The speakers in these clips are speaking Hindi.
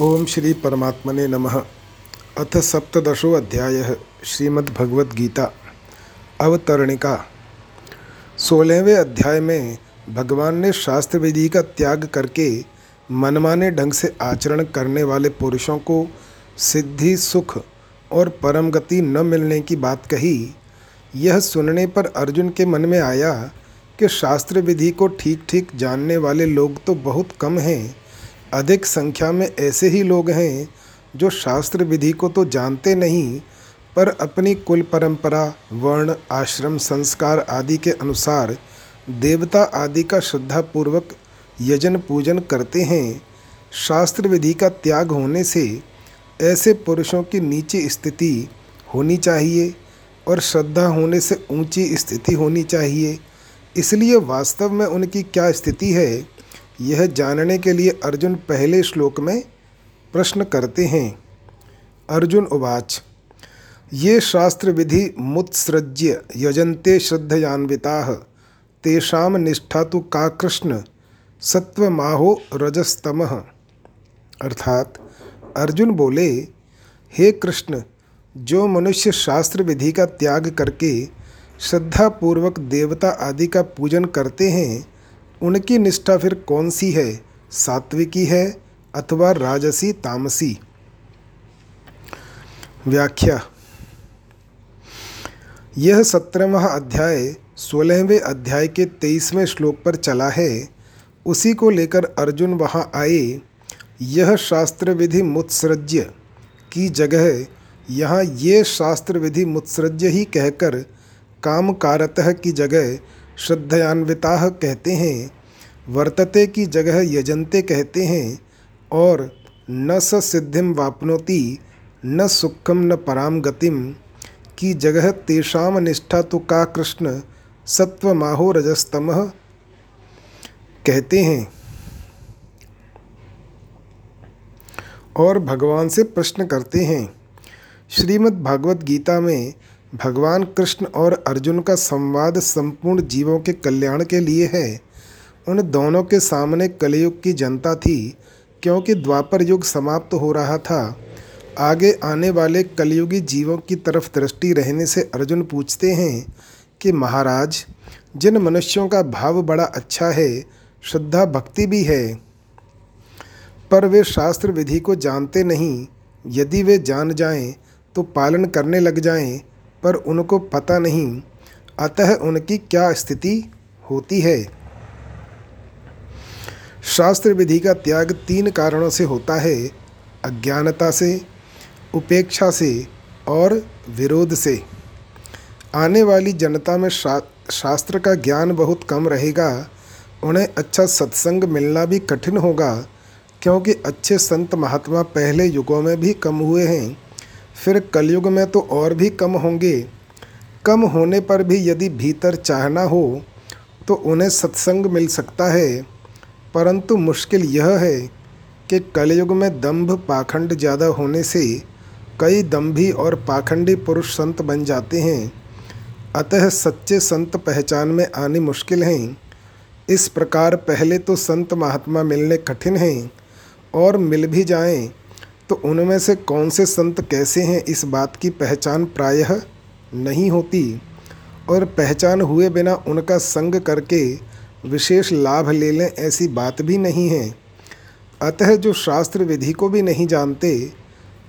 ओम श्री परमात्मने नमः। अथ सप्तशो अध्याय, श्रीमद्भगवद्गीता, अवतरणिका। सोलहवें अध्याय में भगवान ने शास्त्र विधि का त्याग करके मनमाने ढंग से आचरण करने वाले पुरुषों को सिद्धि, सुख और परम गति न मिलने की बात कही। यह सुनने पर अर्जुन के मन में आया कि शास्त्र विधि को ठीक ठीक जानने वाले लोग तो बहुत कम हैं। अधिक संख्या में ऐसे ही लोग हैं जो शास्त्र विधि को तो जानते नहीं, पर अपनी कुल परंपरा, वर्ण, आश्रम, संस्कार आदि के अनुसार देवता आदि का श्रद्धापूर्वक यजन पूजन करते हैं। शास्त्र विधि का त्याग होने से ऐसे पुरुषों की नीची स्थिति होनी चाहिए और श्रद्धा होने से ऊँची स्थिति होनी चाहिए। इसलिए वास्तव में उनकी क्या स्थिति है? यह जानने के लिए अर्जुन पहले श्लोक में प्रश्न करते हैं। अर्जुन उवाच, ये शास्त्र विधि मुत्सृज्य यजन्ते श्रद्धयान्विता, तेषा निष्ठा तो का कृष्ण सत्वमाहो रजस्तम। अर्थात अर्जुन बोले, हे कृष्ण, जो मनुष्य शास्त्र विधि का त्याग करके श्रद्धापूर्वक देवता आदि का पूजन करते हैं उनकी निष्ठा फिर कौन सी है? सात्विकी है अथवा राजसी, तामसी? व्याख्या। यह सत्रहवा अध्याय सोलहवें अध्याय के तेईसवें श्लोक पर चला है। उसी को लेकर अर्जुन वहाँ आए। यह शास्त्र विधि मुत्सृज्य की जगह यहाँ ये शास्त्र विधि मुत्सृज्य ही कहकर काम कारतः की जगह श्रद्धयान्विता कहते हैं, वर्तते की जगह यजंते कहते हैं, और न स सिद्धिम वापनोति, न सुखम न पराम गतिम की जगह तेषाम निष्ठा तो का कृष्ण सत्वमाहो रजस्तम? कहते हैं। और भगवान से प्रश्न करते हैं श्रीमद् भागवत गीता में भगवान कृष्ण और अर्जुन का संवाद संपूर्ण जीवों के कल्याण के लिए है। उन दोनों के सामने कलयुग की जनता थी, क्योंकि द्वापर युग समाप्त हो रहा था। आगे आने वाले कलयुगी जीवों की तरफ़ दृष्टि रहने से अर्जुन पूछते हैं कि, महाराज, जिन मनुष्यों का भाव बड़ा अच्छा है, श्रद्धा भक्ति भी है। पर वे शास्त्र विधि को जानते नहीं। यदि वे जान जाएँ तो पालन करने लग जाएँ पर उनको पता नहीं। अतः उनकी क्या स्थिति होती है? शास्त्र विधि का त्याग तीन कारणों से होता है अज्ञानता से उपेक्षा से और विरोध से। आने वाली जनता में शा, शास्त्र का ज्ञान बहुत कम रहेगा उन्हें अच्छा सत्संग मिलना भी कठिन होगा क्योंकि अच्छे संत महात्मा पहले युगों में भी कम हुए हैं। फिर कलयुग में तो और भी कम होंगे। कम होने पर भी यदि भीतर चाहना हो तो उन्हें सत्संग मिल सकता है। परंतु मुश्किल यह है कि कलयुग में दंभ पाखंड ज़्यादा होने से कई दंभी और पाखंडी पुरुष संत बन जाते हैं। अतः सच्चे संत पहचान में आने मुश्किल हैं। इस प्रकार पहले तो संत महात्मा मिलने कठिन हैं और मिल भी जाएँ तो उनमें से कौन से संत कैसे हैं इस बात की पहचान प्रायः नहीं होती। और पहचान हुए बिना उनका संग करके विशेष लाभ ले लें ऐसी बात भी नहीं है। अतः जो शास्त्र विधि को भी नहीं जानते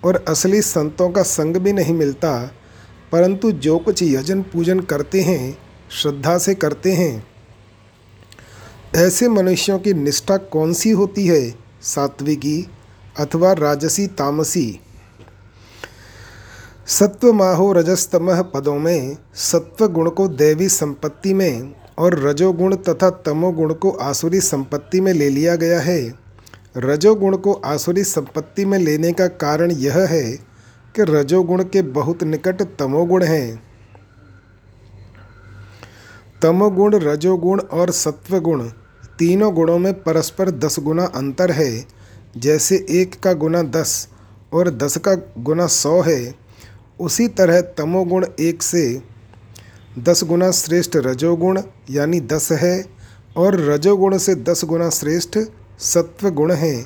और असली संतों का संग भी नहीं मिलता, परंतु जो कुछ यजन पूजन करते हैं, श्रद्धा से करते हैं, ऐसे मनुष्यों की निष्ठा कौन सी होती है, सात्विकी? अथवा राजसी तामसी। सत्व माहो रजस्तमह पदों में सत्व गुण को दैवी संपत्ति में और रजोगुण तथा तमोगुण को आसुरी संपत्ति में ले लिया गया है। रजोगुण को आसुरी संपत्ति में लेने का कारण यह है कि रजोगुण के बहुत निकट तमोगुण हैं। तमोगुण, रजोगुण और सत्वगुण तीनों गुणों में परस्पर दस गुना अंतर है। जैसे एक का गुना दस और दस का गुना सौ है, उसी तरह तमोगुण एक से दस गुना श्रेष्ठ रजोगुण यानी दस है और रजोगुण से दस गुना श्रेष्ठ सत्व गुण है।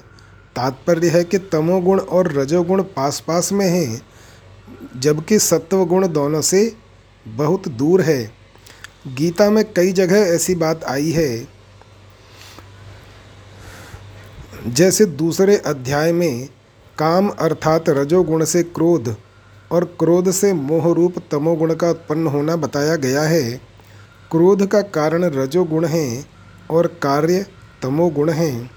तात्पर्य है कि तमोगुण और रजोगुण पास पास में हैं, जबकि सत्वगुण दोनों से बहुत दूर है। गीता में कई जगह ऐसी बात आई है। जैसे दूसरे अध्याय में काम अर्थात रजोगुण से क्रोध और क्रोध से मोह रूप तमोगुण का उत्पन्न होना बताया गया है। क्रोध का कारण रजोगुण है और कार्य तमोगुण है।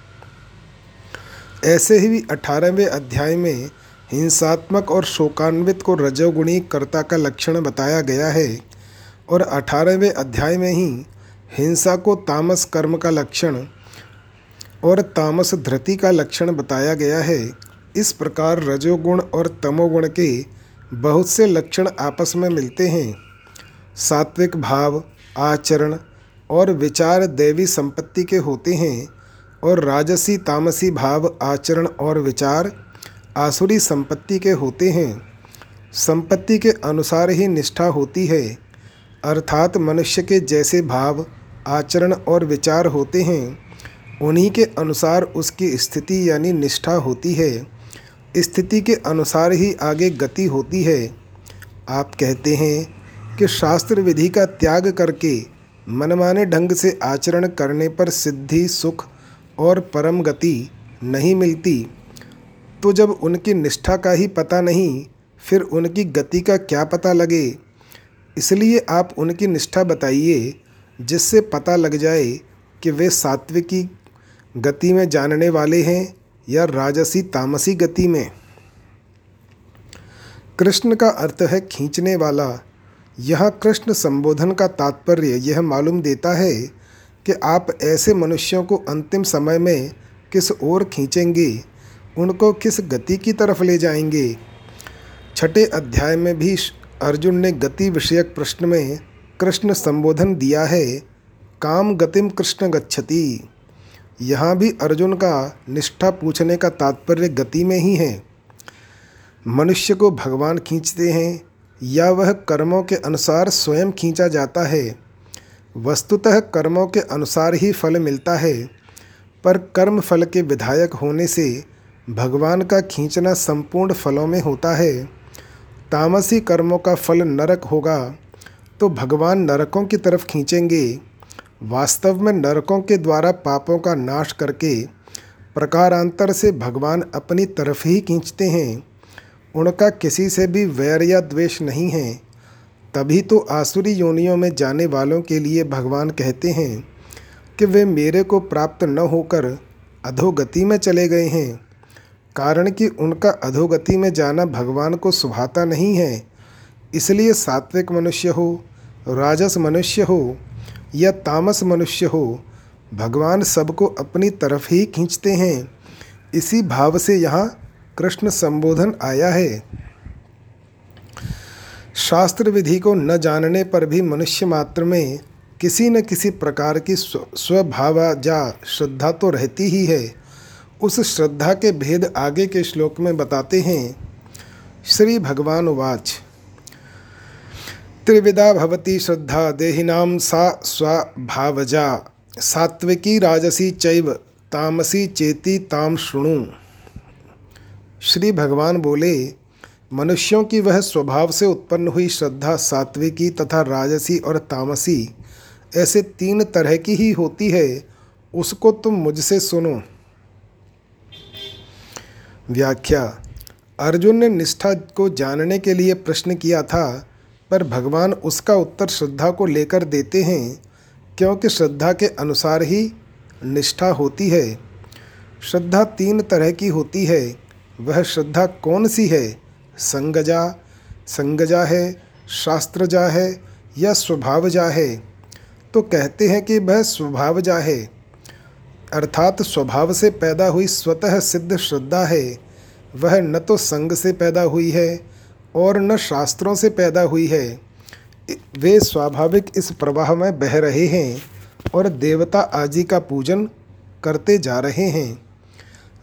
ऐसे ही अठारहवें अध्याय में हिंसात्मक और शोकान्वित को रजोगुणी कर्ता का लक्षण बताया गया है और अठारहवें अध्याय में ही हिंसा को तामस कर्म का लक्षण और तामस धृति का लक्षण बताया गया है। इस प्रकार रजोगुण और तमोगुण के बहुत से लक्षण आपस में मिलते हैं। सात्विक भाव, आचरण और विचार देवी संपत्ति के होते हैं और राजसी, तामसी भाव, आचरण और विचार आसुरी संपत्ति के होते हैं। संपत्ति के अनुसार ही निष्ठा होती है। अर्थात मनुष्य के जैसे भाव, आचरण और विचार होते हैं। उन्हीं के अनुसार उसकी स्थिति यानी निष्ठा होती है। स्थिति के अनुसार ही आगे गति होती है। आप कहते हैं कि शास्त्र विधि का त्याग करके मनमाने ढंग से आचरण करने पर सिद्धि, सुख और परम गति नहीं मिलती। तो जब उनकी निष्ठा का ही पता नहीं, फिर उनकी गति का क्या पता लगे? इसलिए आप उनकी निष्ठा बताइए, जिससे पता लग जाए कि वे सात्विकी गति में जानने वाले हैं या राजसी तामसी गति में? कृष्ण का अर्थ है खींचने वाला। यह कृष्ण संबोधन का तात्पर्य यह मालूम देता है कि आप ऐसे मनुष्यों को अंतिम समय में किस ओर खींचेंगे, उनको किस गति की तरफ़ ले जाएँगे? छठे अध्याय में भी अर्जुन ने गति विषयक प्रश्न में कृष्ण संबोधन दिया है, काम गतिम कृष्ण गच्छति। यहाँ भी अर्जुन का निष्ठा पूछने का तात्पर्य गति में ही है। मनुष्य को भगवान खींचते हैं, या वह कर्मों के अनुसार स्वयं खींचा जाता है। वस्तुतः कर्मों के अनुसार ही फल मिलता है, पर कर्म फल के विधायक होने से भगवान का खींचना संपूर्ण फलों में होता है। तामसी कर्मों का फल नरक होगा तो भगवान नरकों की तरफ़ खींचेंगे। वास्तव में नरकों के द्वारा पापों का नाश करके प्रकारांतर से भगवान अपनी तरफ़ ही खींचते हैं। उनका किसी से भी वैर या द्वेष नहीं है। तभी तो आसुरी योनियों में जाने वालों के लिए भगवान कहते हैं कि वे मेरे को प्राप्त न होकर अधोगति में चले गए हैं। कारण कि उनका अधोगति में जाना भगवान को सुभाता नहीं है। इसलिए सात्विक मनुष्य हो, राजस मनुष्य हो या तामस मनुष्य हो, भगवान सबको अपनी तरफ़ ही खींचते हैं। इसी भाव से यहाँ कृष्ण संबोधन आया है। शास्त्र विधि को न जानने पर भी मनुष्य मात्र में किसी न किसी प्रकार की स्वभावजा श्रद्धा तो रहती ही है। उस श्रद्धा के भेद आगे के श्लोक में बताते हैं। श्री भगवान वाच। त्रिविधा भवती श्रद्धा देहिनाम सा स्वभावजा सात्विकी राजसी चैव, तामसी चेती ताम शुणु। श्री भगवान बोले, मनुष्यों की वह स्वभाव से उत्पन्न हुई श्रद्धा सात्विकी तथा राजसी और तामसी, ऐसे तीन तरह की ही होती है, उसको तुम मुझसे सुनो। व्याख्या, अर्जुन ने निष्ठा को जानने के लिए प्रश्न किया था पर भगवान उसका उत्तर श्रद्धा को लेकर देते हैं, क्योंकि श्रद्धा के अनुसार ही निष्ठा होती है। श्रद्धा तीन तरह की होती है। वह श्रद्धा कौन सी है? संगजा। संगजा है, शास्त्रजा है या स्वभावजा है? तो कहते हैं कि वह स्वभावजा है। अर्थात स्वभाव से पैदा हुई स्वतः सिद्ध श्रद्धा है। वह न तो संग से पैदा हुई है और न शास्त्रों से पैदा हुई है। वे स्वाभाविक इस प्रवाह में बह रहे हैं और देवता आदि का पूजन करते जा रहे हैं।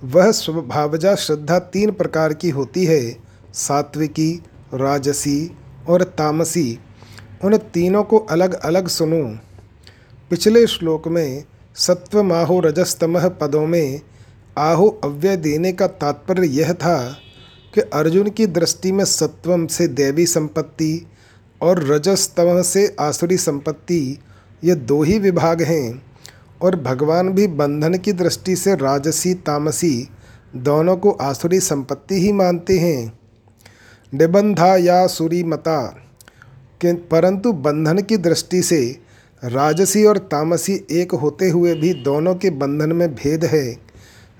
वह स्वभावजा श्रद्धा तीन प्रकार की होती है, सात्विकी, राजसी और तामसी। उन तीनों को अलग अलग सुनो। पिछले श्लोक में सत्व माहो रजस्तमह पदों में, आहो अव्यय देने का तात्पर्य यह था कि अर्जुन की दृष्टि में सत्वम से देवी संपत्ति और रजस्तम से आसुरी संपत्ति, ये दो ही विभाग हैं। और भगवान भी बंधन की दृष्टि से राजसी, तामसी दोनों को आसुरी संपत्ति ही मानते हैं। निबंधा या सूरी मता कि, परंतु बंधन की दृष्टि से राजसी और तामसी एक होते हुए भी दोनों के बंधन में भेद है।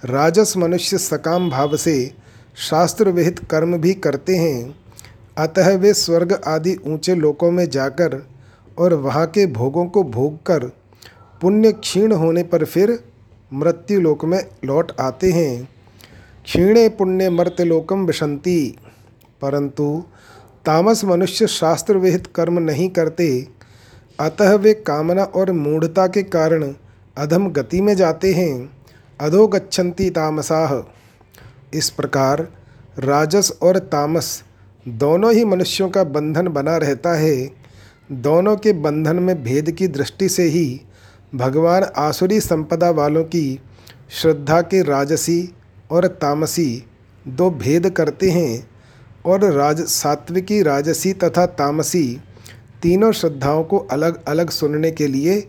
राजस मनुष्य सकाम भाव से शास्त्र विहित कर्म भी करते हैं। अतः वे स्वर्ग आदि ऊँचे लोकों में जाकर और वहाँ के भोगों को भोग कर पुण्य क्षीण होने पर फिर मृत्यु लोक में लौट आते हैं। क्षीणे पुण्य मर्त्यलोकम विशंति परंतु तामस मनुष्य शास्त्र विहित कर्म नहीं करते। अतः वे कामना और मूढ़ता के कारण अधम गति में जाते हैं। अधो गच्छन्ति तामसाह इस प्रकार राजस और तामस दोनों ही मनुष्यों का बंधन बना रहता है। दोनों के बंधन में भेद की दृष्टि से ही भगवान आसुरी संपदा वालों की श्रद्धा के राजसी और तामसी दो भेद करते हैं और राज सात्विकी राजसी तथा तामसी तीनों श्रद्धाओं को अलग अलग सुनने के लिए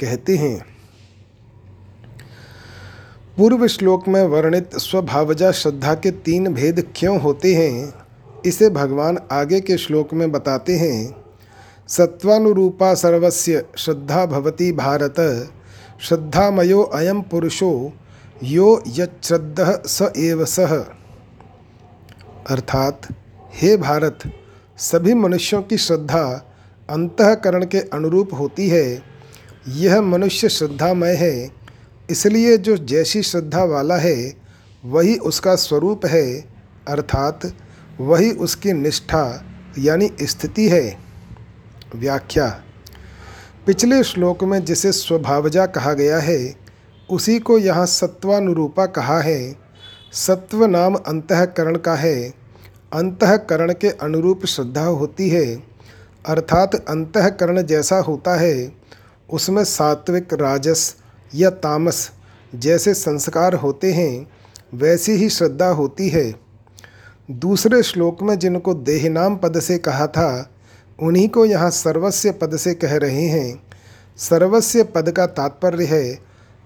कहते हैं। पूर्व श्लोक में वर्णित स्वभावजा श्रद्धा के तीन भेद क्यों होते हैं, इसे भगवान आगे के श्लोक में बताते हैं। सत्वानुरूपा सर्वस्य श्रद्धा भवती भारत, श्रद्धामयो अयम पुरुषो, यो यश्रद्ध स एव सह अर्थात, हे भारत, सभी मनुष्यों की श्रद्धा अंतकरण के अनुरूप होती है। यह मनुष्य श्रद्धामय है इसलिए जो जैसी श्रद्धा वाला है, वही उसका स्वरूप है, अर्थात वही उसकी निष्ठा यानी स्थिति है। व्याख्या। पिछले श्लोक में जिसे स्वभावजा कहा गया है, उसी को यहाँ सत्वानुरूपा कहा है। सत्व नाम अंतकरण का है। अंतकरण के अनुरूप श्रद्धा होती है। अर्थात अंतकरण जैसा होता है, उसमें सात्विक, राजस या तामस जैसे संस्कार होते हैं, वैसी ही श्रद्धा होती है। दूसरे श्लोक में जिनको देहनाम पद से कहा था, उन्हीं को यहाँ सर्वस्व पद से कह रहे हैं। सर्वस्व पद का तात्पर्य है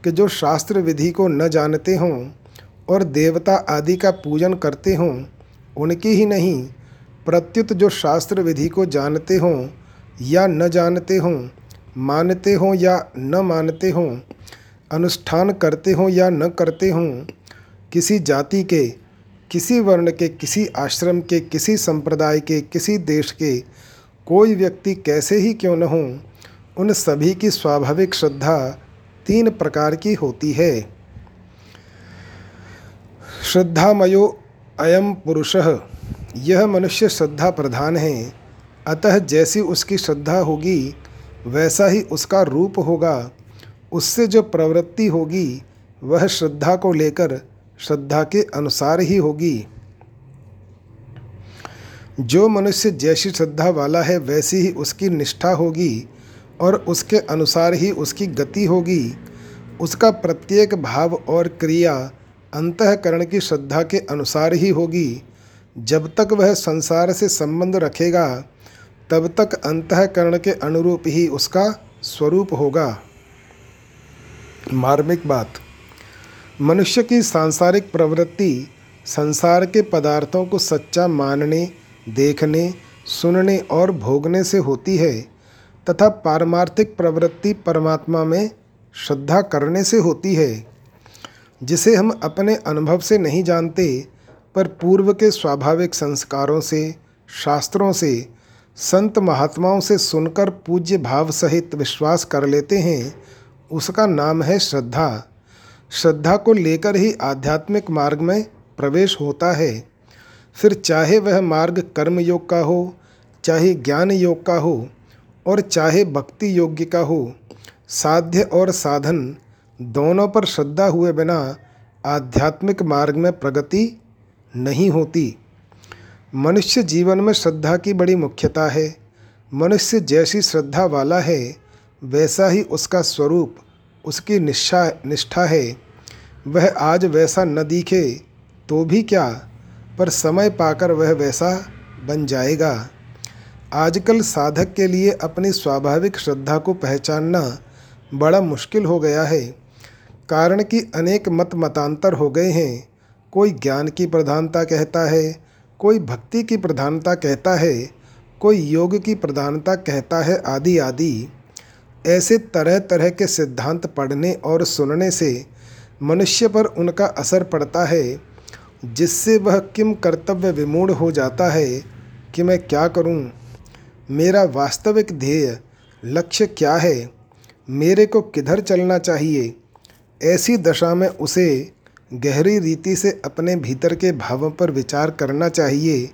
कि जो शास्त्र विधि को न जानते हों और देवता आदि का पूजन करते हों, उनकी ही नहीं, प्रत्युत जो शास्त्र विधि को जानते हों या न जानते हों, मानते हों या न मानते हों अनुष्ठान करते हों या न करते हों, किसी जाति के, किसी वर्ण के, किसी आश्रम के, किसी संप्रदाय के, किसी देश के, कोई व्यक्ति कैसे ही क्यों न हो, उन सभी की स्वाभाविक श्रद्धा तीन प्रकार की होती है। श्रद्धामयो अयम पुरुष, यह मनुष्य श्रद्धा प्रधान है। अतः जैसी उसकी श्रद्धा होगी, वैसा ही उसका रूप होगा। उससे जो प्रवृत्ति होगी, वह श्रद्धा को लेकर श्रद्धा के अनुसार ही होगी। जो मनुष्य जैसी श्रद्धा वाला है, वैसी ही उसकी निष्ठा होगी और उसके अनुसार ही उसकी गति होगी। उसका प्रत्येक भाव और क्रिया अंतकरण की श्रद्धा के अनुसार ही होगी। जब तक वह संसार से संबंध रखेगा, तब तक अंतकरण के अनुरूप ही उसका स्वरूप होगा। मार्मिक बात। मनुष्य की सांसारिक प्रवृत्ति संसार के पदार्थों को सच्चा मानने, देखने, सुनने और भोगने से होती है तथा पारमार्थिक प्रवृत्ति परमात्मा में श्रद्धा करने से होती है, जिसे हम अपने अनुभव से नहीं जानते, पर पूर्व के स्वाभाविक संस्कारों से, शास्त्रों से, संत महात्माओं से सुनकर पूज्य भाव सहित विश्वास कर लेते हैं उसका नाम है श्रद्धा। श्रद्धा को लेकर ही आध्यात्मिक मार्ग में प्रवेश होता है। फिर चाहे वह मार्ग कर्म योग का हो, चाहे ज्ञान योग का हो, और चाहे भक्ति योग्य का हो, साध्य और साधन दोनों पर श्रद्धा हुए बिना आध्यात्मिक मार्ग में प्रगति नहीं होती। मनुष्य जीवन में श्रद्धा की बड़ी मुख्यता है। मनुष्य जैसी श्रद्धा वाला है वैसा ही उसका स्वरूप, उसकी निष्ठा निष्ठा है। वह आज वैसा न दिखे तो भी क्या, पर समय पाकर वह वैसा बन जाएगा। आजकल साधक के लिए अपनी स्वाभाविक श्रद्धा को पहचानना बड़ा मुश्किल हो गया है, कारण कि अनेक मत मतांतर हो गए हैं। कोई ज्ञान की प्रधानता कहता है, कोई भक्ति की प्रधानता कहता है, कोई योग की प्रधानता कहता है, आदि आदि। ऐसे तरह तरह के सिद्धांत पढ़ने और सुनने से मनुष्य पर उनका असर पड़ता है, जिससे वह किम कर्तव्य विमूढ़ हो जाता है कि मैं क्या करूँ? मेरा वास्तविक ध्येय, लक्ष्य क्या है मेरे को किधर चलना चाहिए ऐसी दशा में उसे गहरी रीति से अपने भीतर के भावों पर विचार करना चाहिए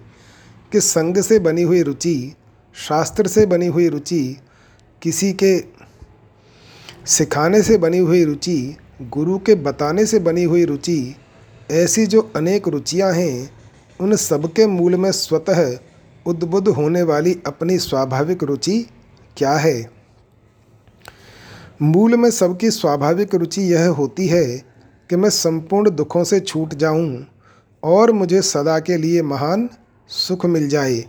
कि संग से बनी हुई रुचि, शास्त्र से बनी हुई रुचि, किसी के सिखाने से बनी हुई रुचि, गुरु के बताने से बनी हुई रुचि, ऐसी जो अनेक रुचियाँ हैं, उन सबके मूल में स्वतः उद्बुद्ध होने वाली अपनी स्वाभाविक रुचि क्या है? मूल में सबकी स्वाभाविक रुचि यह होती है कि मैं संपूर्ण दुखों से छूट जाऊँ और मुझे सदा के लिए महान सुख मिल जाए।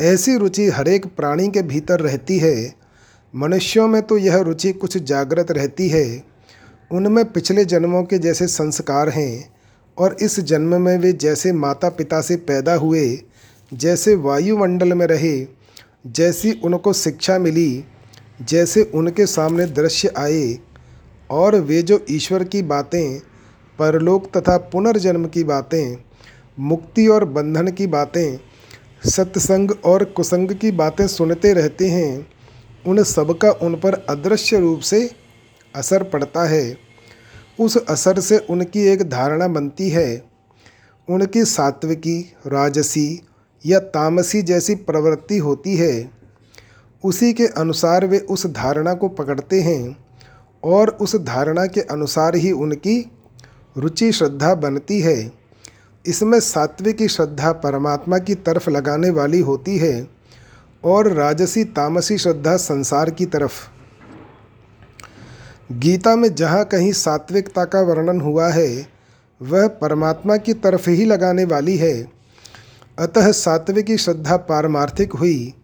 ऐसी रुचि हरेक प्राणी के भीतर रहती है मनुष्यों में तो यह रुचि कुछ जागृत रहती है। उनमें पिछले जन्मों के जैसे संस्कार हैं और इस जन्म में वे जैसे माता पिता से पैदा हुए, जैसे वायुमंडल में रहे, जैसी उनको शिक्षा मिली, जैसे उनके सामने दृश्य आए और वे जो ईश्वर की बातें, परलोक तथा पुनर्जन्म की बातें, मुक्ति और बंधन की बातें, सत्संग और कुसंग की बातें सुनते रहते हैं उन सबका उन पर अदृश्य रूप से असर पड़ता है। उस असर से उनकी एक धारणा बनती है। उनकी सात्विकी, राजसी या तामसी जैसी प्रवृत्ति होती है। उसी के अनुसार वे उस धारणा को पकड़ते हैं और उस धारणा के अनुसार ही उनकी रुचि, श्रद्धा बनती है। इसमें सात्विकी, श्रद्धा परमात्मा की तरफ़ लगाने वाली होती है। और राजसी तामसी श्रद्धा संसार की तरफ़। गीता में जहाँ कहीं सात्विकता का वर्णन हुआ है, वह परमात्मा की तरफ़ ही लगाने वाली है। अतः सात्विकी श्रद्धा पारमार्थिक हुई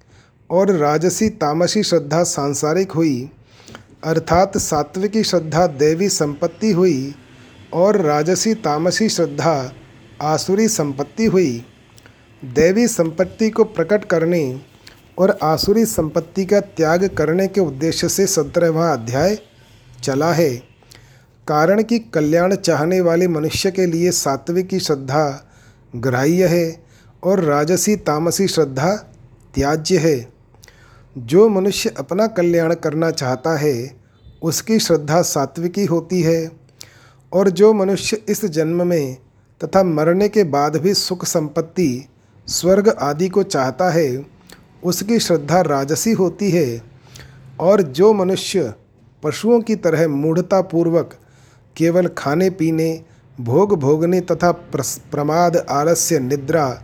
और राजसी तामसी श्रद्धा सांसारिक हुई। अर्थात सात्विकी श्रद्धा देवी संपत्ति हुई और राजसी तामसी श्रद्धा आसुरी संपत्ति हुई। देवी संपत्ति को प्रकट करने और आसुरी संपत्ति का त्याग करने के उद्देश्य से सत्रहवा अध्याय चला है। कारण कि कल्याण चाहने वाले मनुष्य के लिए सात्विकी श्रद्धा ग्राह्य है और राजसी तामसी श्रद्धा त्याज्य है। जो मनुष्य अपना कल्याण करना चाहता है, उसकी श्रद्धा सात्विकी होती है और जो मनुष्य इस जन्म में तथा मरने के बाद भी सुख संपत्ति, स्वर्ग आदि को चाहता है उसकी श्रद्धा राजसी होती है और जो मनुष्य पशुओं की तरह मूढ़तापूर्वक केवल खाने, पीने, भोग भोगने तथा प्रमाद, आलस्य, निद्रा,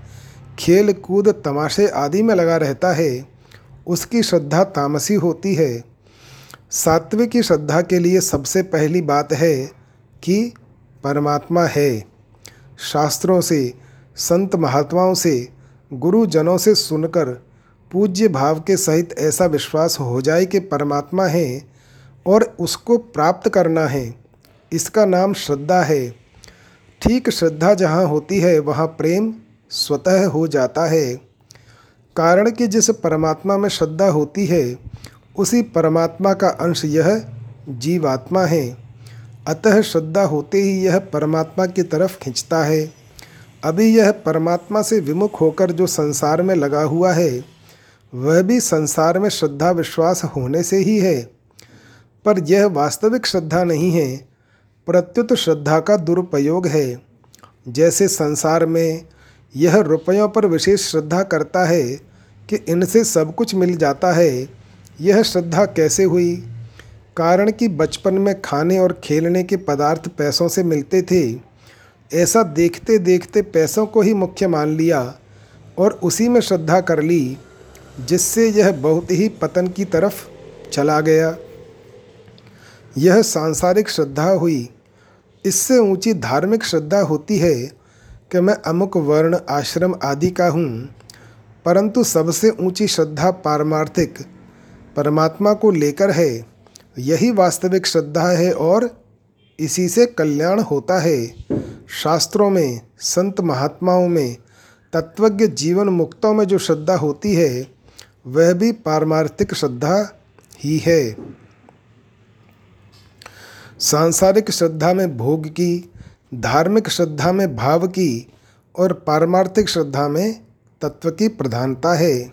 खेल कूद, तमाशे आदि में लगा रहता है, उसकी श्रद्धा तामसी होती है। सात्विकी श्रद्धा के लिए सबसे पहली बात है कि परमात्मा है। शास्त्रों से, संत महात्माओं से, गुरुजनों से सुनकर पूज्य भाव के सहित ऐसा विश्वास हो जाए कि परमात्मा है और उसको प्राप्त करना है। इसका नाम श्रद्धा है। ठीक श्रद्धा जहाँ होती है, वहाँ प्रेम स्वतः हो जाता है। कारण कि जिस परमात्मा में श्रद्धा होती है, उसी परमात्मा का अंश यह जीवात्मा है। अतः श्रद्धा होते ही यह परमात्मा की तरफ़ खींचता है। अभी यह परमात्मा से विमुख होकर जो संसार में लगा हुआ है वह भी संसार में श्रद्धा विश्वास होने से ही है। पर यह वास्तविक श्रद्धा नहीं है, प्रत्युत श्रद्धा का दुरुपयोग है। जैसे संसार में यह रुपयों पर विशेष श्रद्धा करता है कि इनसे सब कुछ मिल जाता है, यह श्रद्धा कैसे हुई? कारण कि बचपन में खाने और खेलने के पदार्थ पैसों से मिलते थे। ऐसा देखते देखते पैसों को ही मुख्य मान लिया और उसी में श्रद्धा कर ली। जिससे यह बहुत ही पतन की तरफ़ चला गया। यह सांसारिक श्रद्धा हुई। इससे ऊँची धार्मिक श्रद्धा होती है कि मैं अमुक वर्ण, आश्रम आदि का हूँ, परंतु सबसे ऊँची श्रद्धा पारमार्थिक परमात्मा को लेकर है। यही वास्तविक श्रद्धा है और इसी से कल्याण होता है। शास्त्रों में, संत महात्माओं में, तत्वज्ञ जीवन मुक्तों में जो श्रद्धा होती है वह भी पारमार्थिक श्रद्धा ही है। सांसारिक श्रद्धा में भोग की, धार्मिक श्रद्धा में भाव की और पारमार्थिक श्रद्धा में तत्व की प्रधानता है।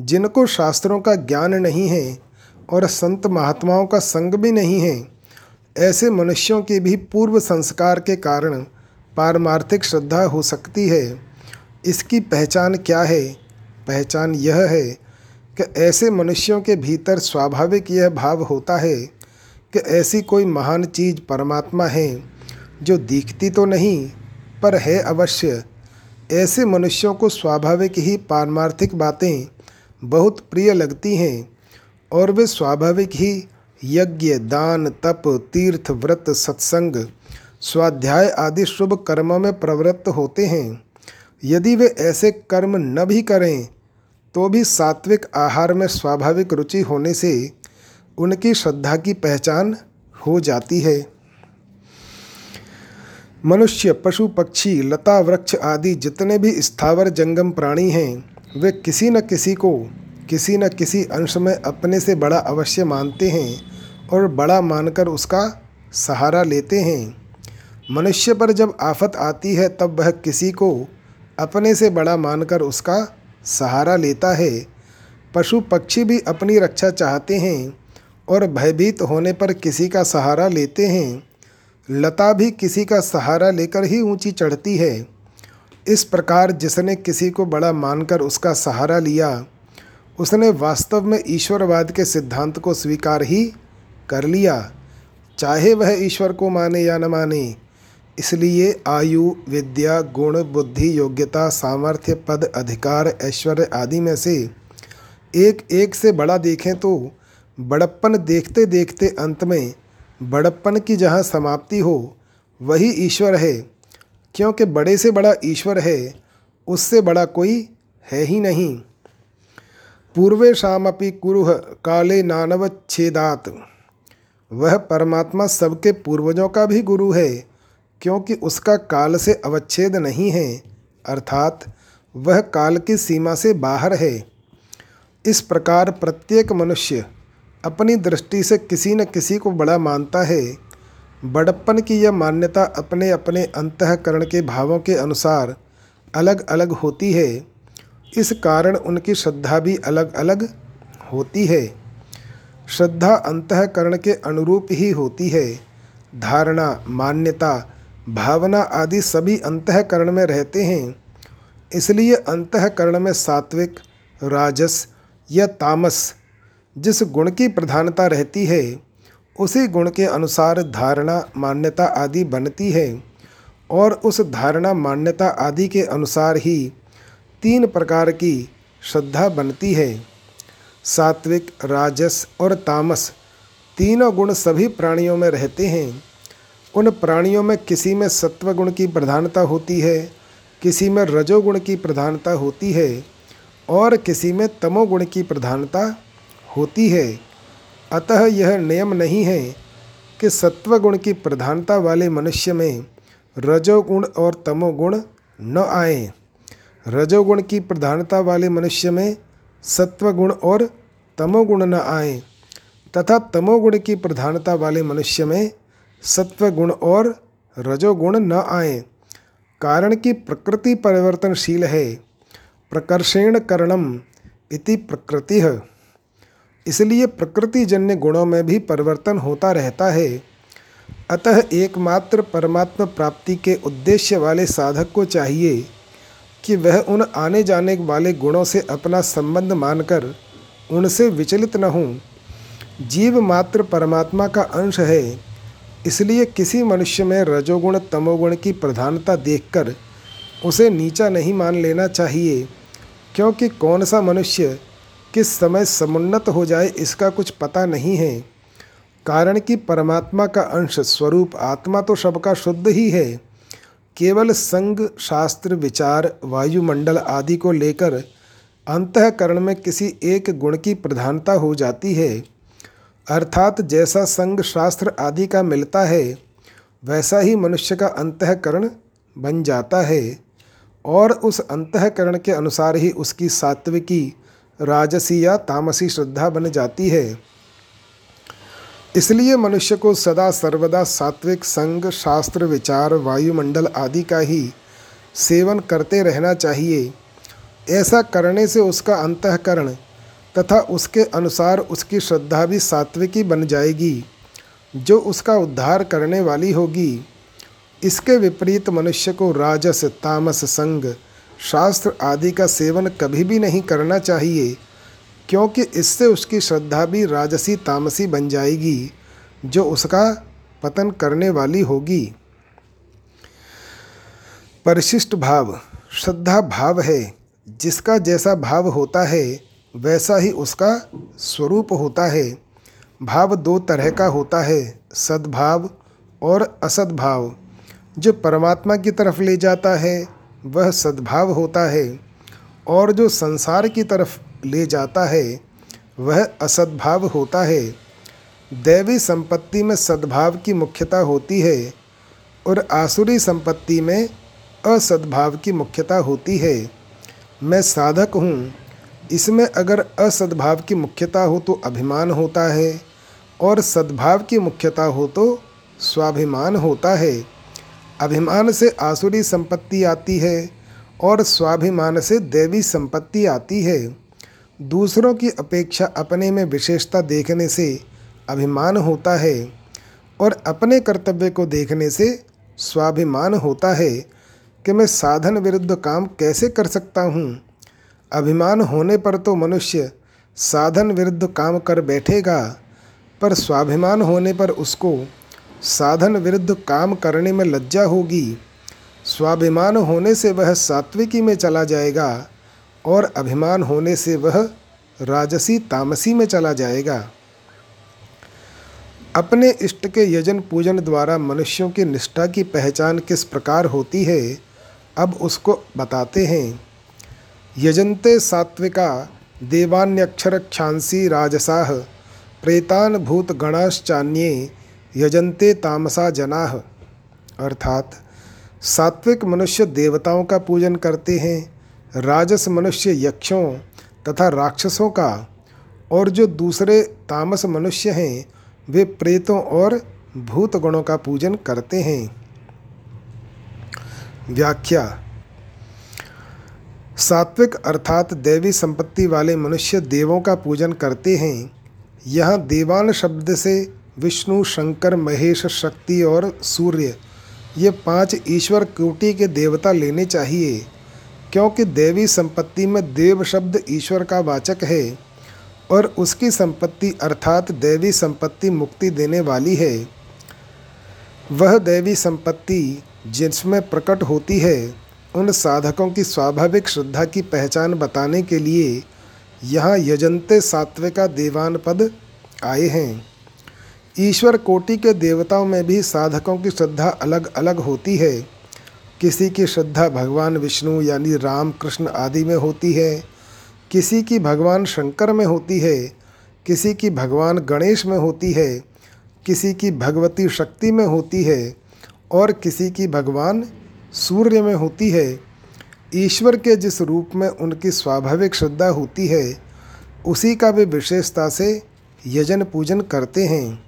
जिनको शास्त्रों का ज्ञान नहीं है और संत महात्माओं का संग भी नहीं है, ऐसे मनुष्यों के भी पूर्व संस्कार के कारण पारमार्थिक श्रद्धा हो सकती है। इसकी पहचान क्या है? पहचान यह है कि ऐसे मनुष्यों के भीतर स्वाभाविक यह भाव होता है कि ऐसी कोई महान चीज़ परमात्मा है जो दिखती तो नहीं, पर है अवश्य। ऐसे मनुष्यों को स्वाभाविक ही पारमार्थिक बातें बहुत प्रिय लगती हैं और वे स्वाभाविक ही यज्ञ, दान, तप, तीर्थ, व्रत, सत्संग, स्वाध्याय आदि शुभ कर्मों में प्रवृत्त होते हैं। यदि वे ऐसे कर्म न भी करें तो भी सात्विक आहार में स्वाभाविक रुचि होने से उनकी श्रद्धा की पहचान हो जाती है। मनुष्य, पशु, पक्षी, लता, वृक्ष आदि जितने भी स्थावर जंगम प्राणी हैं, वे किसी न किसी को किसी न किसी अंश में अपने से बड़ा अवश्य मानते हैं और बड़ा मानकर उसका सहारा लेते हैं। मनुष्य पर जब आफत आती है, तब वह किसी को अपने से बड़ा मानकर उसका सहारा लेता है। पशु पक्षी भी अपनी रक्षा चाहते हैं और भयभीत होने पर किसी का सहारा लेते हैं। लता भी किसी का सहारा लेकर ही ऊँची चढ़ती है। इस प्रकार जिसने किसी को बड़ा मानकर उसका सहारा लिया, उसने वास्तव में ईश्वरवाद के सिद्धांत को स्वीकार ही कर लिया। चाहे वह ईश्वर को माने या न माने इसलिए आयु, विद्या, गुण, बुद्धि, योग्यता, सामर्थ्य, पद, अधिकार, ऐश्वर्य आदि में से एक एक से बड़ा देखें तो बड़प्पन देखते देखते अंत में बड़प्पन की जहाँ समाप्ति हो, वही ईश्वर है। क्योंकि बड़े से बड़ा ईश्वर है, उससे बड़ा कोई है ही नहीं। पूर्वेशापि कुरुह काले नानव छेदात। वह परमात्मा सबके पूर्वजों का भी गुरु है। क्योंकि उसका काल से अवच्छेद नहीं है, अर्थात वह काल की सीमा से बाहर है। इस प्रकार प्रत्येक मनुष्य अपनी दृष्टि से किसी न किसी को बड़ा मानता है। बड़प्पन की यह मान्यता अपने अपने अंतकरण के भावों के अनुसार अलग अलग होती है। इस कारण उनकी श्रद्धा भी अलग अलग होती है। श्रद्धा अंतकरण के अनुरूप ही होती है। धारणा, मान्यता भावना आदि सभी अंतकरण में रहते हैं, इसलिए अंतकरण में सात्विक, राजस या तामस जिस गुण की प्रधानता रहती है, उसी गुण के अनुसार धारणा, मान्यता आदि बनती है और उस धारणा, मान्यता आदि के अनुसार ही तीन प्रकार की श्रद्धा बनती है। सात्विक, राजस और तामस तीनों गुण सभी प्राणियों में रहते हैं। उन प्राणियों में किसी में सत्व गुण की प्रधानता होती है, किसी में रजोगुण की प्रधानता होती है, और किसी में तमोगुण की प्रधानता होती है। अतः यह नियम नहीं है कि सत्वगुण की प्रधानता वाले मनुष्य में रजोगुण और तमोगुण न आए। रजोगुण की प्रधानता वाले मनुष्य में सत्वगुण और तमोगुण न आए, तथा तमोगुण की प्रधानता वाले मनुष्य में सत्वगुण और रजोगुण न आए। कारण कि प्रकृति परिवर्तनशील है। प्रकर्षेण करणम इति प्रकृति। है इसलिए प्रकृतिजन्य गुणों में भी परिवर्तन होता रहता है। अतः एकमात्र परमात्मा प्राप्ति के उद्देश्य वाले साधक को चाहिए कि वह उन आने जाने वाले गुणों से अपना संबंध मानकर उनसे विचलित न हों। जीव मात्र परमात्मा का अंश है। इसलिए किसी मनुष्य में रजोगुण, तमोगुण की प्रधानता देखकर उसे नीचा नहीं मान लेना चाहिए, क्योंकि कौन सा मनुष्य किस समय समुन्नत हो जाए इसका कुछ पता नहीं है। कारण कि परमात्मा का अंश स्वरूप आत्मा तो सबका शुद्ध ही है। केवल संग, शास्त्र, विचार, वायुमंडल आदि को लेकर अंतकरण में किसी एक गुण की प्रधानता हो जाती है। अर्थात जैसा संग शास्त्र आदि का मिलता है, वैसा ही मनुष्य का अंतकरण बन जाता है और उस अंतकरण के अनुसार ही उसकी सात्विकी, राजसी या तामसी श्रद्धा बन जाती है। इसलिए मनुष्य को सदा सर्वदा सात्विक संग, शास्त्र, विचार, वायुमंडल आदि का ही सेवन करते रहना चाहिए। ऐसा करने से उसका अंतकरण तथा उसके अनुसार उसकी श्रद्धा भी सात्विकी बन जाएगी। जो उसका उद्धार करने वाली होगी, इसके विपरीत मनुष्य को राजस, तामस, संग, शास्त्र आदि का सेवन कभी भी नहीं करना चाहिए, क्योंकि इससे उसकी श्रद्धा भी राजसी, तामसी बन जाएगी, जो उसका पतन करने वाली होगी। परिशिष्ट भाव। श्रद्धा भाव है, जिसका जैसा भाव होता है वैसा ही उसका स्वरूप होता है। भाव दो तरह का होता है, सद्भाव और असद्भाव। जो परमात्मा की तरफ़ ले जाता है, वह सद्भाव होता है। और जो संसार की तरफ़ ले जाता है, वह असद्भाव होता है। दैवी संपत्ति में सद्भाव की मुख्यता होती है और आसुरी संपत्ति में असद्भाव की मुख्यता होती है। मैं साधक हूँ इसमें अगर असद्भाव की मुख्यता हो तो अभिमान होता है और सद्भाव की मुख्यता हो तो स्वाभिमान होता है। अभिमान से आसुरी संपत्ति आती है और स्वाभिमान से देवी संपत्ति आती है। दूसरों की अपेक्षा अपने में विशेषता देखने से अभिमान होता है और अपने कर्तव्य को देखने से स्वाभिमान होता है कि मैं साधन विरुद्ध काम कैसे कर सकता हूँ? अभिमान होने पर तो मनुष्य साधन विरुद्ध काम कर बैठेगा, पर स्वाभिमान होने पर उसको साधन विरुद्ध काम करने में लज्जा होगी। स्वाभिमान होने से वह सात्विकी में चला जाएगा और अभिमान होने से वह राजसी तामसी में चला जाएगा। अपने इष्ट के यजन पूजन द्वारा मनुष्यों की निष्ठा की पहचान किस प्रकार होती है, अब उसको बताते हैं। यजंते सात्विका देवान्यक्षर क्षांसी राजसाह प्रेतान भूत गणाश्चान्ये यजंते तामसा जनाह अर्थात, सात्विक मनुष्य देवताओं का पूजन करते हैं, राजस मनुष्य यक्षों तथा राक्षसों का, और जो दूसरे तामस मनुष्य हैं, वे प्रेतों और भूत गणों का पूजन करते हैं। व्याख्या सात्विक अर्थात दैवी संपत्ति वाले मनुष्य देवों का पूजन करते हैं। यहाँ देवान शब्द से विष्णु, शंकर, महेश, शक्ति और सूर्य, ये पाँच ईश्वर कोटि के देवता लेने चाहिए। क्योंकि देवी संपत्ति में देव शब्द ईश्वर का वाचक है और उसकी संपत्ति अर्थात देवी संपत्ति मुक्ति देने वाली है। वह देवी संपत्ति जिसमें प्रकट होती है उन साधकों की स्वाभाविक श्रद्धा की पहचान बताने के लिए यहाँ यजंते सात्विका देवान पद आए हैं। ईश्वर कोटि के देवताओं में भी साधकों की श्रद्धा अलग अलग होती है। किसी की श्रद्धा भगवान विष्णु यानी राम कृष्ण आदि में होती है। किसी की भगवान शंकर में होती है। किसी की भगवान गणेश में होती है। किसी की भगवती शक्ति में होती है। और किसी की भगवान सूर्य में होती है। ईश्वर के जिस रूप में उनकी स्वाभाविक श्रद्धा होती है, उसी का भी विशेषता से यजन पूजन करते हैं।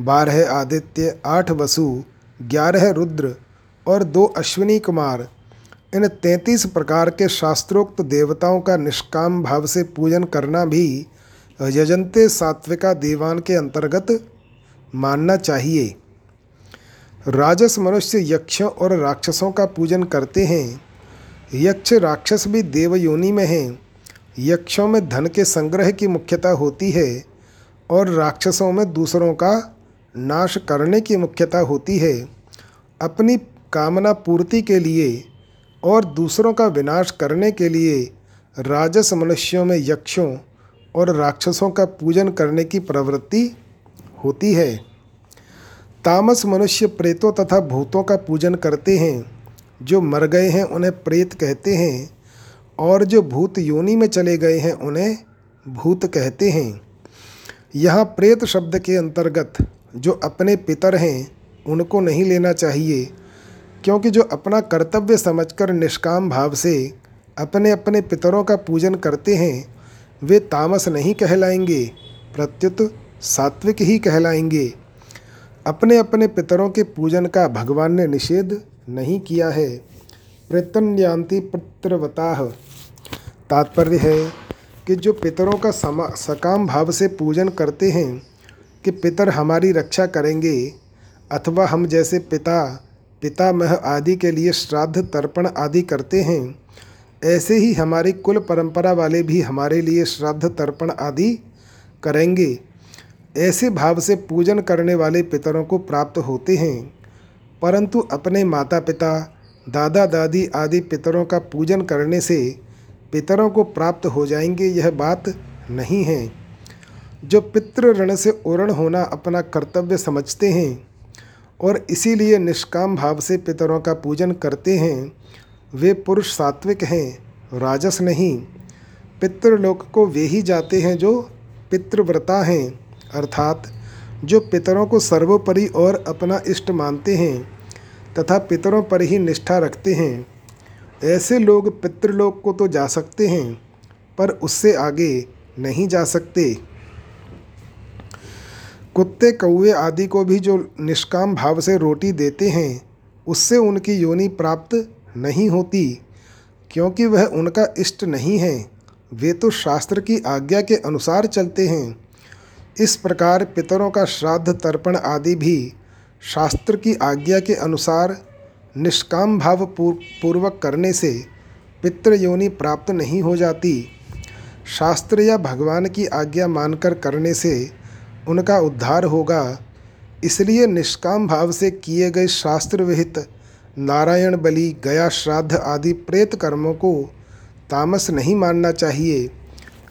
बारह आदित्य, आठ वसु, ग्यारह रुद्र और दो अश्विनी कुमार, इन तैंतीस प्रकार के शास्त्रोक्त देवताओं का निष्काम भाव से पूजन करना भी यजंते सात्विका देवान के अंतर्गत मानना चाहिए। राजस मनुष्य यक्षों और राक्षसों का पूजन करते हैं। यक्ष राक्षस भी देवयोनि में हैं। यक्षों में धन के संग्रह की मुख्यता होती है और राक्षसों में दूसरों का नाश करने की मुख्यता होती है। अपनी कामना पूर्ति के लिए और दूसरों का विनाश करने के लिए राजस मनुष्यों में यक्षों और राक्षसों का पूजन करने की प्रवृत्ति होती है। तामस मनुष्य प्रेतों तथा भूतों का पूजन करते हैं। जो मर गए हैं, उन्हें प्रेत कहते हैं। और जो भूत योनि में चले गए हैं, उन्हें भूत कहते हैं। यहाँ प्रेत शब्द के अंतर्गत जो अपने पितर हैं, उनको नहीं लेना चाहिए। क्योंकि जो अपना कर्तव्य समझकर निष्काम भाव से अपने अपने पितरों का पूजन करते हैं, वे तामस नहीं कहलाएँगे, प्रत्युत सात्विक ही कहलाएँगे। अपने अपने पितरों के पूजन का भगवान ने निषेध नहीं किया है। प्रत्यन्यांति पितृवताह तात्पर्य है कि जो पितरों का समा, सकाम भाव से पूजन करते हैं, कि पितर हमारी रक्षा करेंगे, अथवा हम जैसे पिता, पितामह आदि के लिए श्राद्ध, तर्पण आदि करते हैं, ऐसे ही हमारी कुल परंपरा वाले भी हमारे लिए श्राद्ध, तर्पण आदि करेंगे। ऐसे भाव से पूजन करने वाले पितरों को प्राप्त होते हैं। परंतु अपने माता पिता दादा दादी आदि पितरों का पूजन करने से पितरों को प्राप्त हो जाएँगे यह बात नहीं है। जो पितृ ऋण से उर्ण होना अपना कर्तव्य समझते हैं और इसीलिए निष्काम भाव से पितरों का पूजन करते हैं, वे पुरुष सात्विक हैं, राजस नहीं। पितृलोक को वे ही जाते हैं जो पितृव्रता हैं। अर्थात, जो पितरों को सर्वोपरि और अपना इष्ट मानते हैं तथा पितरों पर ही निष्ठा रखते हैं, ऐसे लोग पितृलोक को तो जा सकते हैं, पर उससे आगे नहीं जा सकते। कुत्ते, कौवे आदि को भी जो निष्काम भाव से रोटी देते हैं, उससे उनकी योनि प्राप्त नहीं होती, क्योंकि वह उनका इष्ट नहीं है। वे तो शास्त्र की आज्ञा के अनुसार चलते हैं। इस प्रकार पितरों का श्राद्ध, तर्पण आदि भी शास्त्र की आज्ञा के अनुसार निष्काम भाव पूर्वक करने से पितृयोनि प्राप्त नहीं हो जाती। शास्त्र या भगवान की आज्ञा मानकर करने से उनका उद्धार होगा। इसलिए निष्काम भाव से किए गए शास्त्र विहित, नारायण बलि, गया श्राद्ध आदि प्रेत कर्मों को तामस नहीं मानना चाहिए।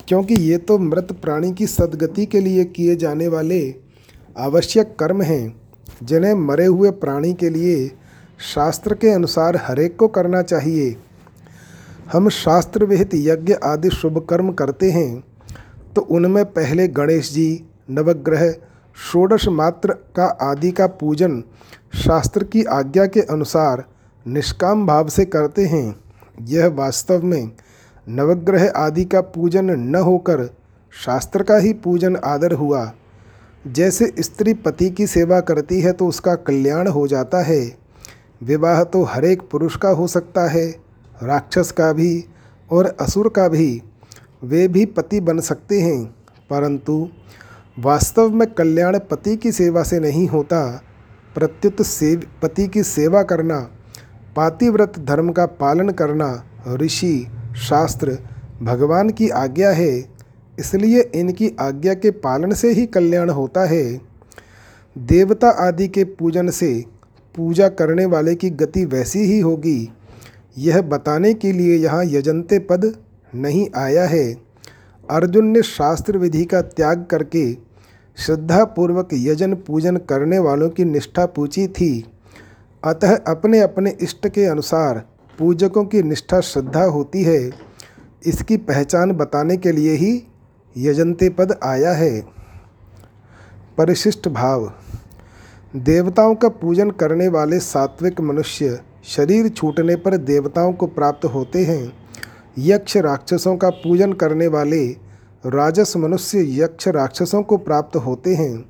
क्योंकि ये तो मृत प्राणी की सदगति के लिए किए जाने वाले आवश्यक कर्म हैं, जिन्हें मरे हुए प्राणी के लिए शास्त्र के अनुसार हरेक को करना चाहिए। हम शास्त्र विहित यज्ञ आदि शुभ कर्म करते हैं तो उनमें पहले गणेश जी, नवग्रह, षोडश मात्र का आदि का पूजन शास्त्र की आज्ञा के अनुसार निष्काम भाव से करते हैं। यह वास्तव में नवग्रह आदि का पूजन न होकर शास्त्र का ही पूजन आदर हुआ। जैसे स्त्री पति की सेवा करती है तो उसका कल्याण हो जाता है। विवाह तो हरेक पुरुष का हो सकता है, राक्षस का भी और असुर का भी, वे भी पति बन सकते हैं। परंतु वास्तव में कल्याण पति की सेवा से नहीं होता। प्रत्युत सेव, पति की सेवा करना, पातिव्रत धर्म का पालन करना ऋषि शास्त्र भगवान की आज्ञा है, इसलिए इनकी आज्ञा के पालन से ही कल्याण होता है। देवता आदि के पूजन से पूजा करने वाले की गति वैसी ही होगी। यह बताने के लिए यहाँ यजंते पद नहीं आया है। अर्जुन ने शास्त्र विधि का त्याग करके श्रद्धापूर्वक यजन पूजन करने वालों की निष्ठा पूछी थी। अतः अपने अपने इष्ट के अनुसार पूजकों की निष्ठा श्रद्धा होती है। इसकी पहचान बताने के लिए ही यजंते पद आया है। परिशिष्ट भाव। देवताओं का पूजन करने वाले सात्विक मनुष्य शरीर छूटने पर देवताओं को प्राप्त होते हैं। यक्ष राक्षसों का पूजन करने वाले राजस मनुष्य यक्ष राक्षसों को प्राप्त होते हैं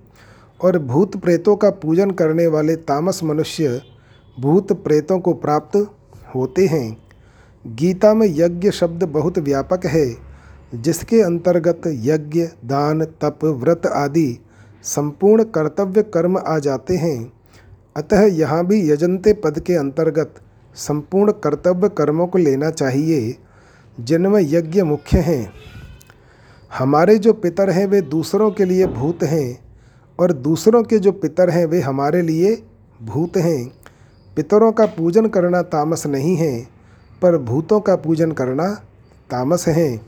और भूत प्रेतों का पूजन करने वाले तामस मनुष्य भूत प्रेतों को प्राप्त होते हैं। गीता में यज्ञ शब्द बहुत व्यापक है, जिसके अंतर्गत यज्ञ, दान, तप, व्रत आदि संपूर्ण कर्तव्य कर्म आ जाते हैं। अतः यहाँ भी यजंते पद के अंतर्गत संपूर्ण कर्तव्य कर्मों को लेना चाहिए, जिनमें यज्ञ मुख्य हैं। हमारे जो पितर हैं, वे दूसरों के लिए भूत हैं, और दूसरों के जो पितर हैं, वे हमारे लिए भूत हैं। पितरों का पूजन करना तामस नहीं है, पर भूतों का पूजन करना तामस है।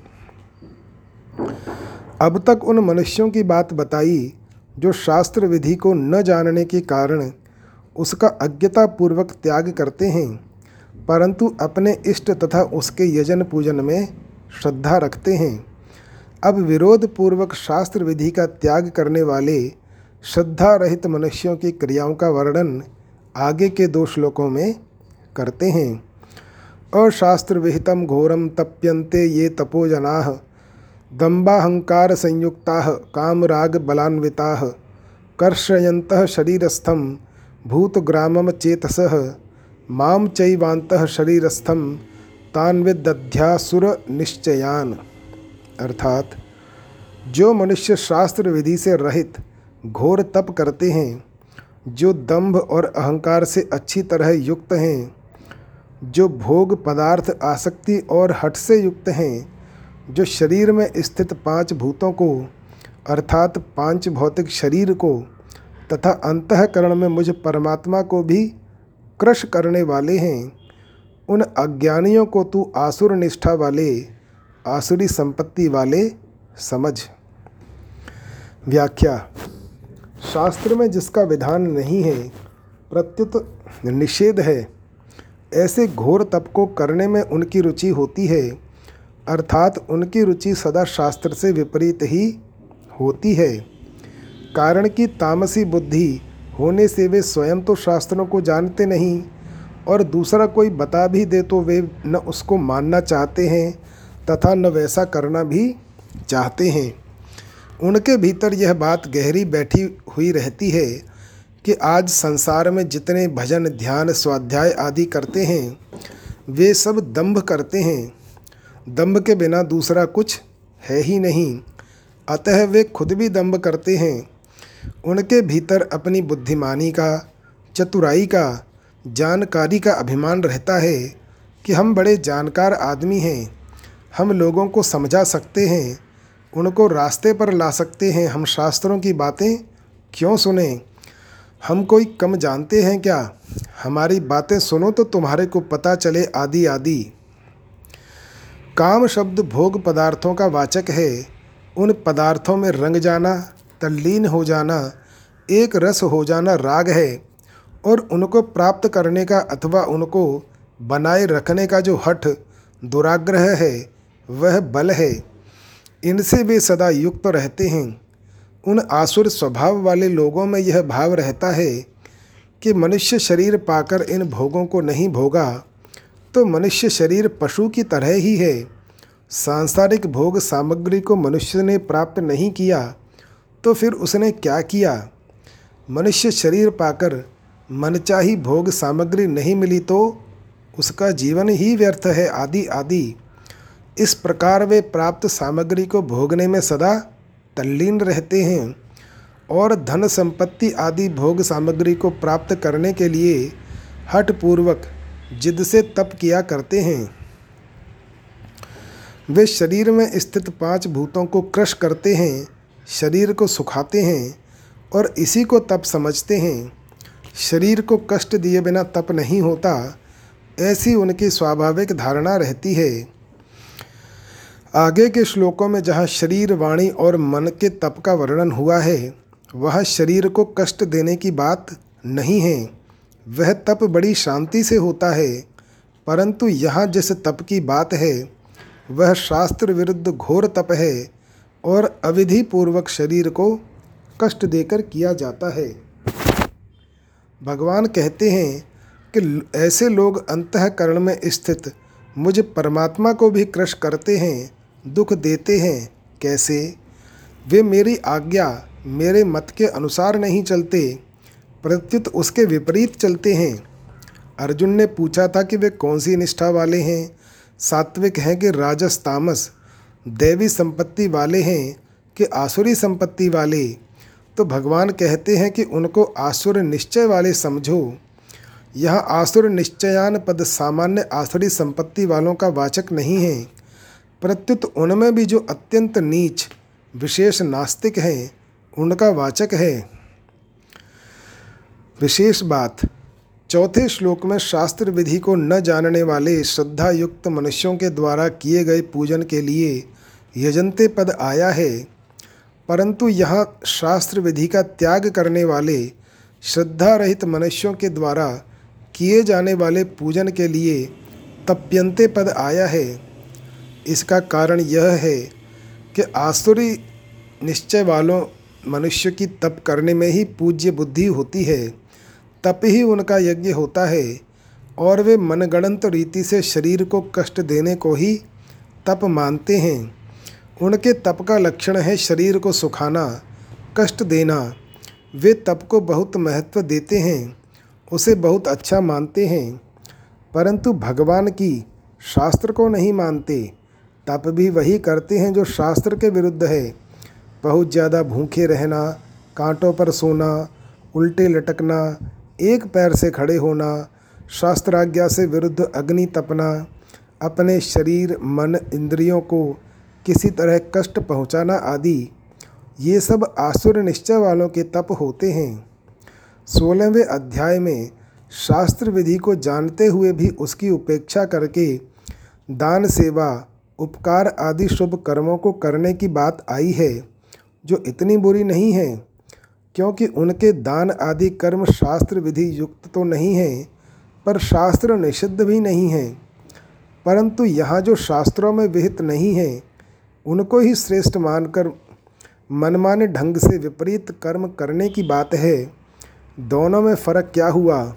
अब तक उन मनुष्यों की बात बताई, जो शास्त्र विधि को न जानने के कारण उसका अज्ञता पूर्वक त्याग करते हैं, परंतु अपने इष्ट तथा उसके यजन पूजन में श्रद्धा रखते हैं। अब विरोध पूर्वक शास्त्र विधि का त्याग करने वाले श्रद्धा रहित मनुष्यों की क्रियाओं का वर्णन आगे के दो श्लोकों में करते हैं। अशास्त्र विहितम घोरम तप्यन्ते ये तपोजना दम्बाहंकार संयुक्ता कामराग बलान्विता कर्षयंत शरीरस्थम भूतग्रामम चेतस माम चैवांत शरीरस्थम तान्विदध्यासुर निश्चयान अर्थात, जो मनुष्य शास्त्र विधि से रहित घोर तप करते हैं जो दंभ और अहंकार से अच्छी तरह युक्त हैं, जो भोग पदार्थ आसक्ति और हट से युक्त हैं, जो शरीर में स्थित पाँच भूतों को, अर्थात पाँच भौतिक शरीर को, तथा अंतकरण में मुझ परमात्मा को भी क्रश करने वाले हैं, उन अज्ञानियों को तू आसुर निष्ठा वाले, आसुरी संपत्ति वाले समझ। व्याख्या शास्त्र में जिसका विधान नहीं है, प्रत्युत निषेध है। ऐसे घोर तप को करने में उनकी रुचि होती है, अर्थात उनकी रुचि सदा शास्त्र से विपरीत ही होती है। कारण कि तामसी बुद्धि होने से वे स्वयं तो शास्त्रों को जानते नहीं, और दूसरा कोई बता भी दे तो वे न उसको मानना चाहते हैं, तथा न वैसा करना भी चाहते हैं। उनके भीतर यह बात गहरी बैठी हुई रहती है कि आज संसार में जितने भजन, ध्यान, स्वाध्याय आदि करते हैं, वे सब दंभ करते हैं। दंभ के बिना दूसरा कुछ है ही नहीं। अतः वे खुद भी दंभ करते हैं। उनके भीतर अपनी बुद्धिमानी का, चतुराई का, जानकारी का अभिमान रहता है कि हम बड़े जानकार आदमी हैं। हम लोगों को समझा सकते हैं उनको रास्ते पर ला सकते हैं। हम शास्त्रों की बातें क्यों सुने? हम कोई कम जानते हैं क्या? हमारी बातें सुनो तो तुम्हारे को पता चले आदि आदि। काम शब्द भोग पदार्थों का वाचक है। उन पदार्थों में रंग जाना, तल्लीन हो जाना, एक रस हो जाना राग है। और उनको प्राप्त करने का अथवा उनको बनाए रखने का जो हठ, दुराग्रह है, वह बल है। इनसे वे सदा युक्त रहते हैं। उन आसुर स्वभाव वाले लोगों में यह भाव रहता है कि मनुष्य शरीर पाकर इन भोगों को नहीं भोगा तो मनुष्य शरीर पशु की तरह ही है। सांसारिक भोग सामग्री को मनुष्य ने प्राप्त नहीं किया तो फिर उसने क्या किया? मनुष्य शरीर पाकर मनचाही भोग सामग्री नहीं मिली तो उसका जीवन ही व्यर्थ है आदि आदि। इस प्रकार वे प्राप्त सामग्री को भोगने में सदा तल्लीन रहते हैं और धन संपत्ति आदि भोग सामग्री को प्राप्त करने के लिए हठपूर्वक जिद से तप किया करते हैं। वे शरीर में स्थित पाँच भूतों को क्रश करते हैं, शरीर को सुखाते हैं और इसी को तप समझते हैं। शरीर को कष्ट दिए बिना तप नहीं होता, ऐसी उनकी स्वाभाविक धारणा रहती है। आगे के श्लोकों में जहाँ शरीर, वाणी और मन के तप का वर्णन हुआ है, वह शरीर को कष्ट देने की बात नहीं है। वह तप बड़ी शांति से होता है, परंतु यहाँ जिस तप की बात है, वह शास्त्र विरुद्ध घोर तप है और अविधि पूर्वक शरीर को कष्ट देकर किया जाता है। भगवान कहते हैं कि ऐसे लोग अंतकरण में स्थित मुझ परमात्मा को भी क्रश करते हैं दुख देते हैं। कैसे? वे मेरी आज्ञा मेरे मत के अनुसार नहीं चलते। प्रत्युत उसके विपरीत चलते हैं। अर्जुन ने पूछा था कि वे कौन सी निष्ठा वाले हैं? सात्विक हैं कि राजस तामस? दैवी संपत्ति वाले हैं कि आसुरी संपत्ति वाले? तो भगवान कहते हैं कि उनको आसुर निश्चय वाले समझो। यह आसुर निश्चयान पद सामान्य आसुरी संपत्ति वालों का वाचक नहीं है। प्रत्युत उनमें भी जो अत्यंत नीच, विशेष नास्तिक हैं, उनका वाचक है। विशेष बात, चौथे श्लोक में शास्त्र विधि को न जानने वाले श्रद्धा युक्त मनुष्यों के द्वारा किए गए पूजन के लिए यजंते पद आया है। परंतु यहाँ शास्त्र विधि का त्याग करने वाले श्रद्धा रहित मनुष्यों के द्वारा किए जाने वाले पूजन के लिए तप्यंते पद आया है। इसका कारण यह है कि आसुरी निश्चय वालों मनुष्य की तप करने में ही पूज्य बुद्धि होती है, तप ही उनका यज्ञ होता है, और वे मनगणंत रीति से शरीर को कष्ट देने को ही तप मानते हैं। उनके तप का लक्षण है शरीर को सुखाना, कष्ट देना। वे तप को बहुत महत्व देते हैं, उसे बहुत अच्छा मानते हैं, परंतु भगवान की शास्त्र को नहीं मानते। तप भी वही करते हैं जो शास्त्र के विरुद्ध है। बहुत ज़्यादा भूखे रहना, कांटों पर सोना, उल्टे लटकना, एक पैर से खड़े होना, शास्त्राज्ञा से विरुद्ध अग्नि तपना, अपने शरीर, मन, इंद्रियों को किसी तरह कष्ट पहुंचाना आदि, ये सब आसुर निश्चय वालों के तप होते हैं। सोलहवें अध्याय में शास्त्र विधि को जानते हुए भी उसकी उपेक्षा करके दान सेवा उपकार आदि शुभ कर्मों को करने की बात आई है, जो इतनी बुरी नहीं है, क्योंकि उनके दान आदि कर्म शास्त्र विधि युक्त तो नहीं है, पर शास्त्र निषिद्ध भी नहीं है। परंतु यहाँ जो शास्त्रों में विहित नहीं है, उनको ही श्रेष्ठ मानकर मनमाने ढंग से विपरीत कर्म करने की बात है। दोनों में फ़र्क क्या हुआ?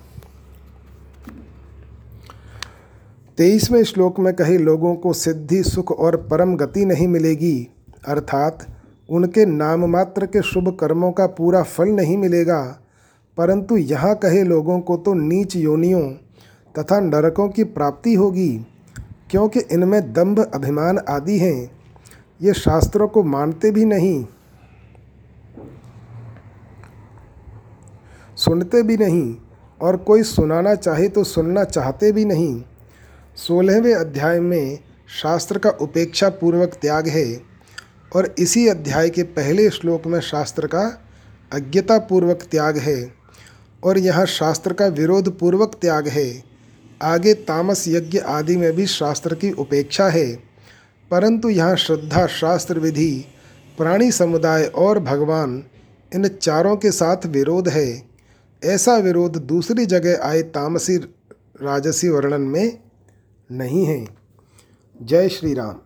तेईसवें श्लोक में कहे, लोगों को सिद्धि, सुख और परम गति नहीं मिलेगी। अर्थात उनके नाम मात्र के शुभ कर्मों का पूरा फल नहीं मिलेगा। परंतु यहाँ कहे, लोगों को तो नीच योनियों तथा नरकों की प्राप्ति होगी, क्योंकि इनमें दंभ अभिमान आदि हैं। ये शास्त्रों को मानते भी नहीं, सुनते भी नहीं, और कोई सुनाना चाहे तो सुनना चाहते भी नहीं। सोलहवें अध्याय में शास्त्र का उपेक्षा पूर्वक त्याग है और इसी अध्याय के पहले श्लोक में शास्त्र का अज्ञता पूर्वक त्याग है और यहाँ शास्त्र का विरोध पूर्वक त्याग है। आगे तामस यज्ञ आदि में भी शास्त्र की उपेक्षा है। परंतु यहाँ श्रद्धा शास्त्र विधि, प्राणी समुदाय और भगवान इन चारों के साथ विरोध है। ऐसा विरोध दूसरी जगह आए तामसी राजसी वर्णन में नहीं है। जय श्री राम।